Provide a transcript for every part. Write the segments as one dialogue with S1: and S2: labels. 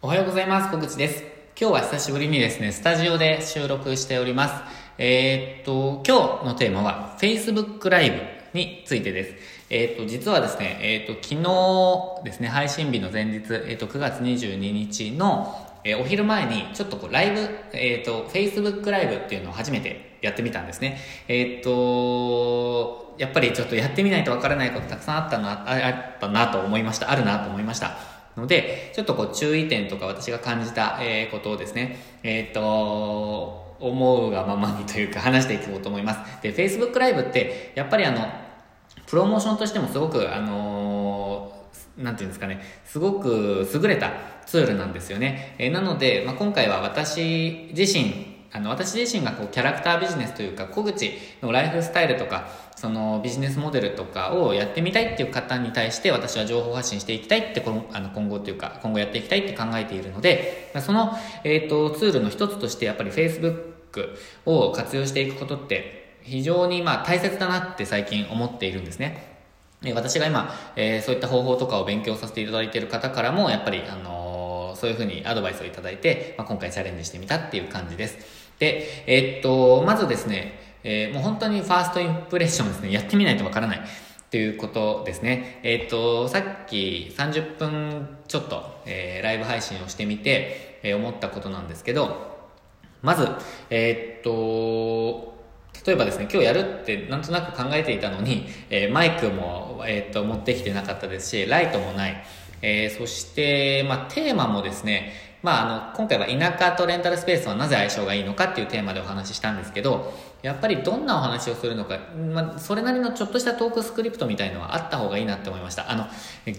S1: おはようございます。小口です。今日は久しぶりにですね、スタジオで収録しております。えーっと、今日のテーマは Facebook ライブについてです。えーっと、実はですね、えーっと、昨日ですね、配信日の前日、えーっと、9月22日の、えお昼前にちょっとこうライブ、えっと、Facebook ライブっていうのを初めてやってみたんですね。えっと、やっぱりちょっとやってみないとわからないことたくさんあったな、ああったなと思いました。あるなと思いました。ので、ちょっとこう注意点とか私が感じた、えことをですね、えっ、と、思うがままにというか話していこうと思います。で、Facebook ライブって、やっぱりあの、プロモーションとしてもすごく、あのーなんていうんですかね、すごく優れたツールなんですよね。えーなので、まあ、今回は私自身、あの、私自身がこうキャラクタービジネスというか、小口のライフスタイルとか、そのビジネスモデルとかをやってみたいっていう方に対して私は情報発信していきたいってこのあの今後というか今後やっていきたいって考えているのでその、えー、とツールの一つとしてやっぱり Facebook を活用していくことって非常にまあ大切だなって最近思っているんですね。私が今、えーそういった方法とかを勉強させていただいている方からもやっぱり、あのーそういうふうにアドバイスをいただいて、まあ、今回チャレンジしてみたっていう感じです。で、えーっと、まずですね、えーもう本当にファーストインプレッションですね、やってみないとわからないということですね。えーっと、さっき30分ちょっと、えーライブ配信をしてみて、えー思ったことなんですけど、まず、えっと、例えばですね、今日やるってなんとなく考えていたのに、えーマイクも、えっと持ってきてなかったですし、ライトもない。えーそして、まあ、テーマもですね、まあ、あの、今回は田舎とレンタルスペースはなぜ相性がいいのかっていうテーマでお話ししたんですけど、やっぱりどんなお話をするのか、まあ、それなりのちょっとしたトークスクリプトみたいのはあった方がいいなって思いました。あの、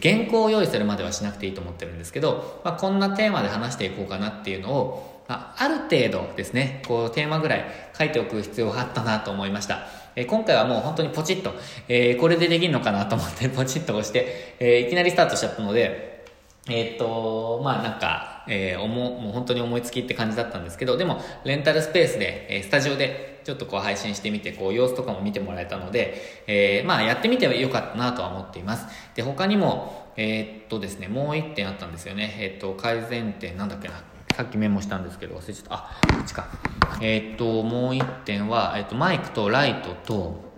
S1: 原稿を用意するまではしなくていいと思ってるんですけど、まあ、こんなテーマで話していこうかなっていうのを、まあ、ある程度ですね、こうテーマぐらい書いておく必要があったなと思いました。え今回はもう本当にポチッと、えーこれでできるのかなと思ってポチッと押して、えーいきなりスタートしちゃったので、えーっと、まあなんか、えー、思う、もう本当に思いつきって感じだったんですけど、でも、レンタルスペースで、えースタジオで、ちょっとこう配信してみて、こう様子とかも見てもらえたので、えーまあやってみてはよかったなとは思っています。で、他にも、えーっとですね、もう一点あったんですよね。えーっと、改善点、なんだっけな。さっきメモしたんですけど、忘れちゃった。あ、こっちか。えっと、もう一点は、えっと、マイクとライトと、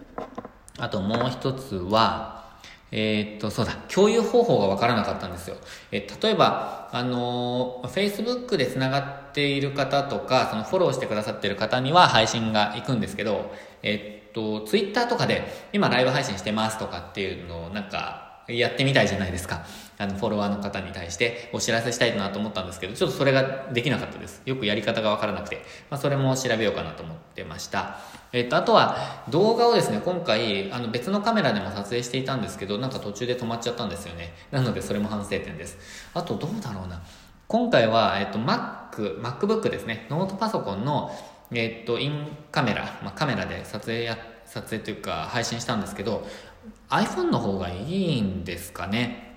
S1: あともう一つは、えーっと、そうだ、共有方法がわからなかったんですよ。えー例えば、あのー、Facebook で繋がっている方とか、そのフォローしてくださっている方には配信が行くんですけど、えっと、Twitter とかで、今ライブ配信してますとかっていうのをなんか、やってみたいじゃないですか。あの、フォロワーの方に対してお知らせしたいなと思ったんですけど、ちょっとそれができなかったです。よくやり方がわからなくて、まあ、それも調べようかなと思ってました。えっと、あとは、動画をですね、今回、あの、別のカメラでも撮影していたんですけど、なんか途中で止まっちゃったんですよね。なので、それも反省点です。あと、どうだろうな。今回は、えっと、Mac、MacBook ですね、ノートパソコンの、えっと、インカメラ、まあ、カメラで撮影やっ、撮影というか、配信したんですけど、iPhone の方がいいんですかね？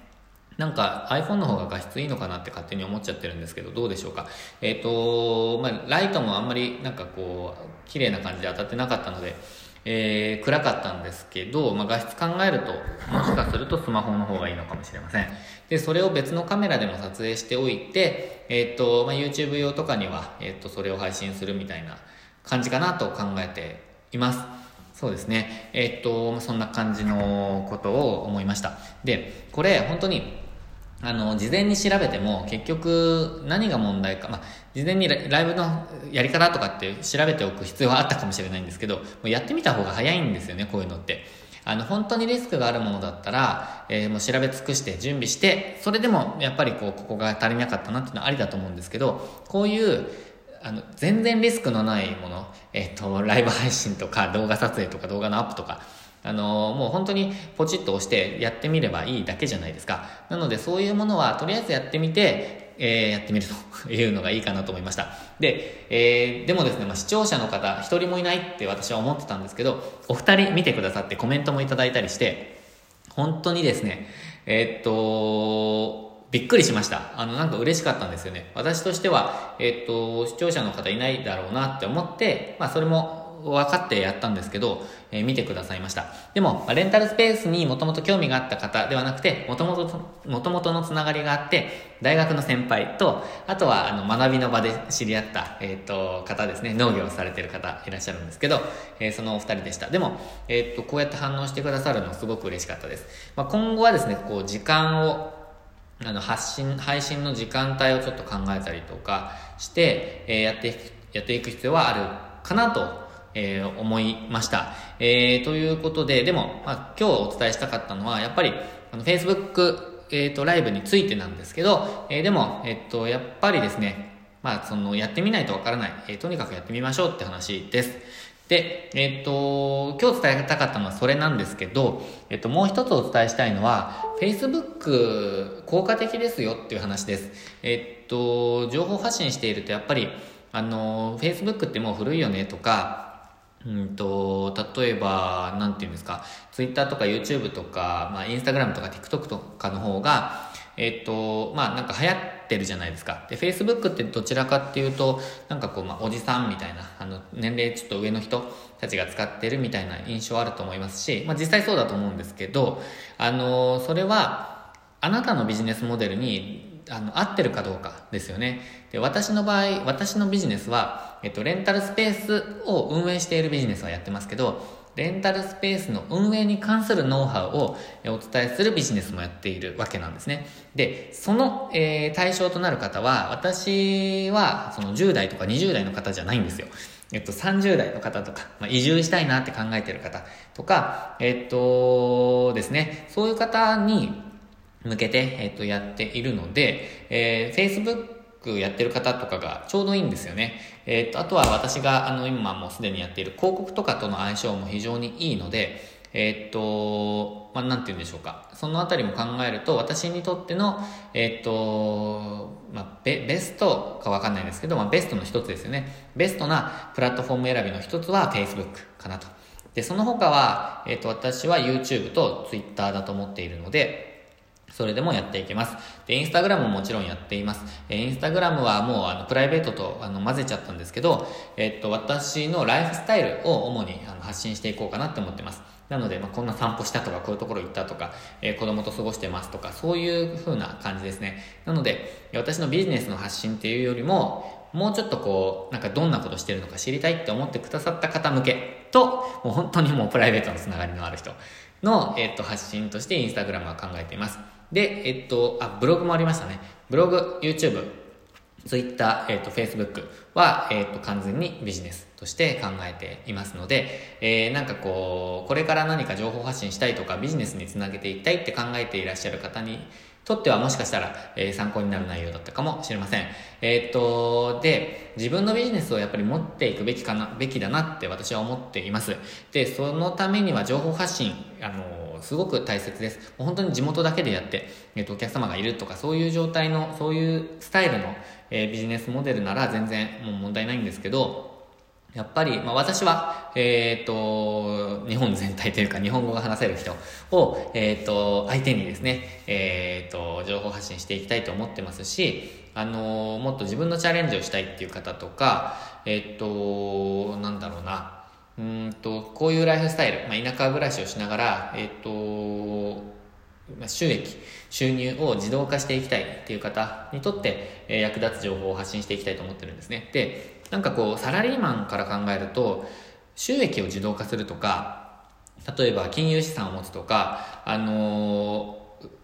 S1: なんか iPhone の方が画質いいのかなって勝手に思っちゃってるんですけど、どうでしょうか？えっ、と、まあ、ライトもあんまりなんかこう、綺麗な感じで当たってなかったので、えー暗かったんですけど、まあ、画質考えると、もしかするとスマホの方がいいのかもしれません。で、それを別のカメラでも撮影しておいて、えっ、と、まあ、YouTube 用とかには、えっ、と、それを配信するみたいな感じかなと考えています。そうですね。えっと、そんな感じのことを思いました。で、これ本当に、あの、事前に調べても結局何が問題か、まあ、事前にラライブのやり方とかって調べておく必要はあったかもしれないんですけど、もうやってみた方が早いんですよね、こういうのって。あの、本当にリスクがあるものだったら、えーもう調べ尽くして準備して、それでもやっぱりこう、ここが足りなかったなっていうのはありだと思うんですけど、こういう、あの、全然リスクのないもの、えっ、と、ライブ配信とか動画撮影とか動画のアップとか、あのもう本当にポチッと押してやってみればいいだけじゃないですか。なのでそういうものはとりあえずやってみて、えーやってみるというのがいいかなと思いました。で、えーでもですね、まあ、視聴者の方一人もいないって私は思ってたんですけど、お二人見てくださってコメントもいただいたりして、本当にですね、えーっと、びっくりしました。あの、なんか嬉しかったんですよね。私としては、えっと、視聴者の方いないだろうなって思って、まあ、それも分かってやったんですけど、えー、見てくださいました。でもま、レンタルスペースにもともと興味があった方ではなくて、もともと、もともとのつながりがあって、大学の先輩と、あとは、あの、学びの場で知り合った、えっ、と、方ですね、農業をされてる方いらっしゃるんですけど、えー、そのお二人でした。でも、えっ、と、こうやって反応してくださるのすごく嬉しかったです。まあ、今後はですね、こう、時間を、あの、発信、配信の時間帯をちょっと考えたりとかして、えー、やっていく、やっていく必要はあるかなとえー、思いました。えー、ということで、でも、まあ、今日お伝えしたかったのは、やっぱり、あの、Facebook、えっ、ー、と、ライブについてなんですけど、えー、でも、えっ、と、やっぱりですね、まあ、その、やってみないとわからない、えー、とにかくやってみましょうって話です。で、えっ、と、今日伝えたかったのはそれなんですけど、えっ、と、もう一つお伝えしたいのは、Facebook 効果的ですよっていう話です。えっ、と、情報発信しているとやっぱり、あの、Facebook ってもう古いよねとか、うんと、例えば、なんていうんですか、Twitter とか YouTube とか、まあ、Instagram とか TikTok とかの方が、えっ、と、まあ、なんか流行ってるじゃないですか。で、Facebook ってどちらかっていうと、なんかこう、まあ、おじさんみたいな、あの、年齢ちょっと上の人たちが使ってるみたいな印象あると思いますし、まあ、実際そうだと思うんですけど、あの、それは、あなたのビジネスモデルにあの合ってるかどうかですよねで私の場合私のビジネスは、えっと、レンタルスペースを運営しているビジネスはやってますけどレンタルスペースの運営に関するノウハウをお伝えするビジネスもやっているわけなんですね。で、その、えー、対象となる方は、私はその10代とか20代の方じゃないんですよ。えっと、30代の方とか、まあ、移住したいなって考えてる方とか、えっとですね、そういう方に、向けて、えっ、と、やっているので、えー、Facebook やってる方とかがちょうどいいんですよね。えっ、と、あとは私が、あの、今もうすでにやっている広告とかとの相性も非常にいいので、えっ、と、まあ、なんて言うんでしょうか。そのあたりも考えると、私にとっての、えっ、と、まあ、ベ、ベストかわかんないですけど、まあ、ベストの一つですよね。ベストなプラットフォーム選びの一つは Facebook かなと。で、その他は、えっ、と、私は YouTube と Twitter だと思っているので、それでもやっていけます。で、インスタグラムももちろんやっています。えインスタグラムはもうあのプライベートとあの混ぜちゃったんですけど、えっと、私のライフスタイルを主にあの発信していこうかなって思ってます。なので、まあ、こんな散歩したとか、こういうところ行ったとか、えー、子供と過ごしてますとか、そういう風な感じですね。なので、私のビジネスの発信っていうよりも、もうちょっとこう、なんかどんなことしてるのか知りたいって思ってくださった方向けと、もう本当にもうプライベートのつながりのある人の、えっと、発信としてインスタグラムは考えています。で、えっと、あ、ブログもありましたね。ブログ、YouTube、Twitter、えっと、Facebook は、えっと、完全にビジネスとして考えていますので、えー、なんかこう、これから何か情報発信したいとか、ビジネスにつなげていきたいって考えていらっしゃる方にとってはもしかしたら、えー、参考になる内容だったかもしれません。えー、っと、で、自分のビジネスをやっぱり持っていくべきかな、べきだなって私は思っています。で、そのためには情報発信、あのすごく大切です。本当に地元だけでやって、えっ、と、お客様がいるとか、そういう状態の、そういうスタイルの、えー、ビジネスモデルなら全然もう問題ないんですけど、やっぱり、まあ、私は、えっ、ー、と、日本全体というか日本語が話せる人を、えっ、ー、と、相手にですね、えっ、ー、と、情報発信していきたいと思ってますし、あのもっと自分のチャレンジをしたいっていう方とか、えっ、と、なんだろうな、うんと、こういうライフスタイル、まあ、田舎暮らしをしながら、えっ、と、まあ、収益、収入を自動化していきたいっていう方にとって、えー、役立つ情報を発信していきたいと思ってるんですね。で、なんかこう、サラリーマンから考えると、収益を自動化するとか、例えば金融資産を持つとか、あの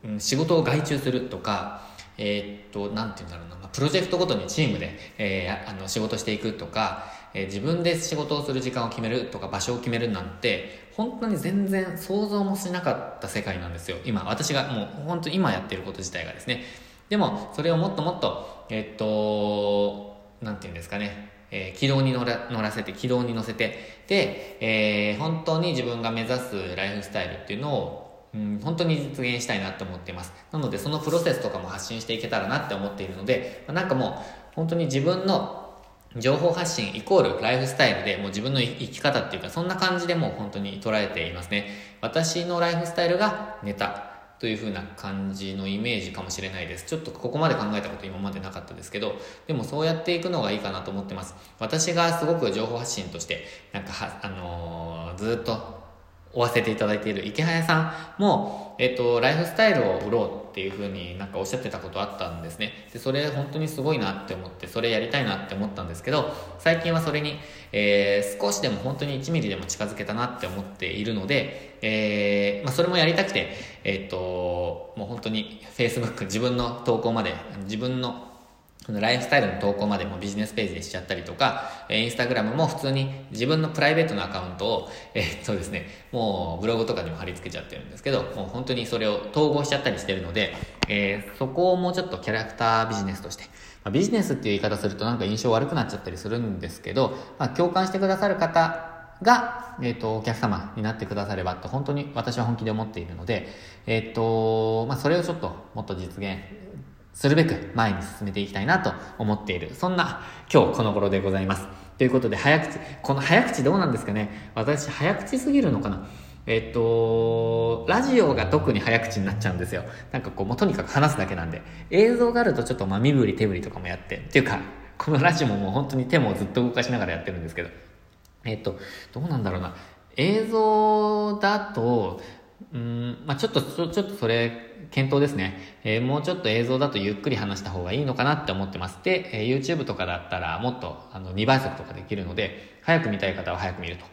S1: ー、仕事を外注するとか、えー、っと、なんて言うんだろうな、プロジェクトごとにチームで、えー、あの仕事していくとか、えー、自分で仕事をする時間を決めるとか場所を決めるなんて本当に全然想像もしなかった世界なんですよ。今私がもう本当今やってること自体がですね。でもそれをもっともっとえー、っとなんて言うんですかね。えー、軌道に乗ら乗らせて軌道に乗せてで、えー、本当に自分が目指すライフスタイルっていうのをうん、本当に実現したいなって思っています。なので、そのプロセスとかも発信していけたらなって思っているので、なんかもう、本当に自分の情報発信イコールライフスタイルでもう自分の生き方っていうかそんな感じでもう本当に捉えていますね。私のライフスタイルがネタという風な感じのイメージかもしれないです。ちょっとここまで考えたこと今までなかったですけど、でもそうやっていくのがいいかなと思ってます。私がすごく情報発信として、なんか、あのー、ずっと追わせていただいている池早さんも、えっ、と、ライフスタイルを売ろうっていうふうになんかおっしゃってたことあったんですね。で、それ本当にすごいなって思って、それやりたいなって思ったんですけど、最近はそれに、えー、少しでも本当に1ミリでも近づけたなって思っているので、えー、まあ、それもやりたくて、えっ、と、もう本当に Facebook 自分の投稿まで、自分のライフスタイルの投稿までもビジネスページでしちゃったりとか、え、インスタグラムも普通に自分のプライベートのアカウントを、え、っとですね、もうブログとかにも貼り付けちゃってるんですけど、もう本当にそれを統合しちゃったりしてるので、えー、そこをもうちょっとキャラクタービジネスとして、まあ、ビジネスっていう言い方するとなんか印象悪くなっちゃったりするんですけど、まあ、共感してくださる方が、えっ、ー、と、お客様になってくださればと、本当に私は本気で思っているので、えっ、ー、と、まあ、それをちょっともっと実現するべく前に進めていきたいなと思っている。そんな今日この頃でございます。ということで、早口、この早口どうなんですかね？私、早口すぎるのかな？えっと、ラジオが特に早口になっちゃうんですよ。なんかこう、もうとにかく話すだけなんで。映像があるとちょっとまあ身振り手振りとかもやって。っていうか、このラジオももう本当に手もずっと動かしながらやってるんですけど。えっと、どうなんだろうな。映像だと、うん、まあちょっと、ちょっとそれ、検討ですね。えー、もうちょっと映像だとゆっくり話した方がいいのかなって思ってます。で、えー、YouTube とかだったらもっとあの2倍速とかできるので、早く見たい方は早く見ると。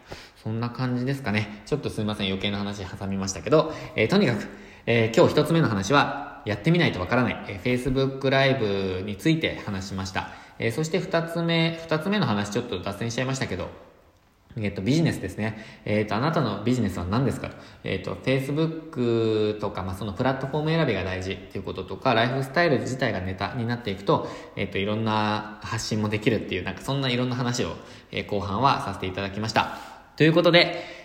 S1: そんな感じですかね。ちょっとすいません、余計な話挟みましたけど、えー、とにかく、え今日一つ目の話は、やってみないとわからない、え Facebook ライブについて話しました。えそして二つ目、二つ目の話ちょっと脱線しちゃいましたけど、えっと、ビジネスですね。えっと、あなたのビジネスは何ですか。えっと、Facebook とか、まあ、そのプラットフォーム選びが大事っていうこととか、ライフスタイル自体がネタになっていくと、えっと、いろんな発信もできるっていう、なんかそんないろんな話を、え、後半はさせていただきました。ということで、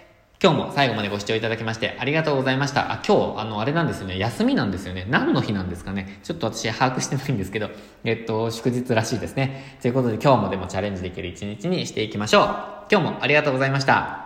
S1: 今日も最後までご視聴いただきましてありがとうございました。あ、今日、あの、あれなんですよね。休みなんですよね。何の日なんですかね。ちょっと私把握してないんですけど、えっと、祝日らしいですね。ということで今日もでもチャレンジできる一日にしていきましょう。今日もありがとうございました。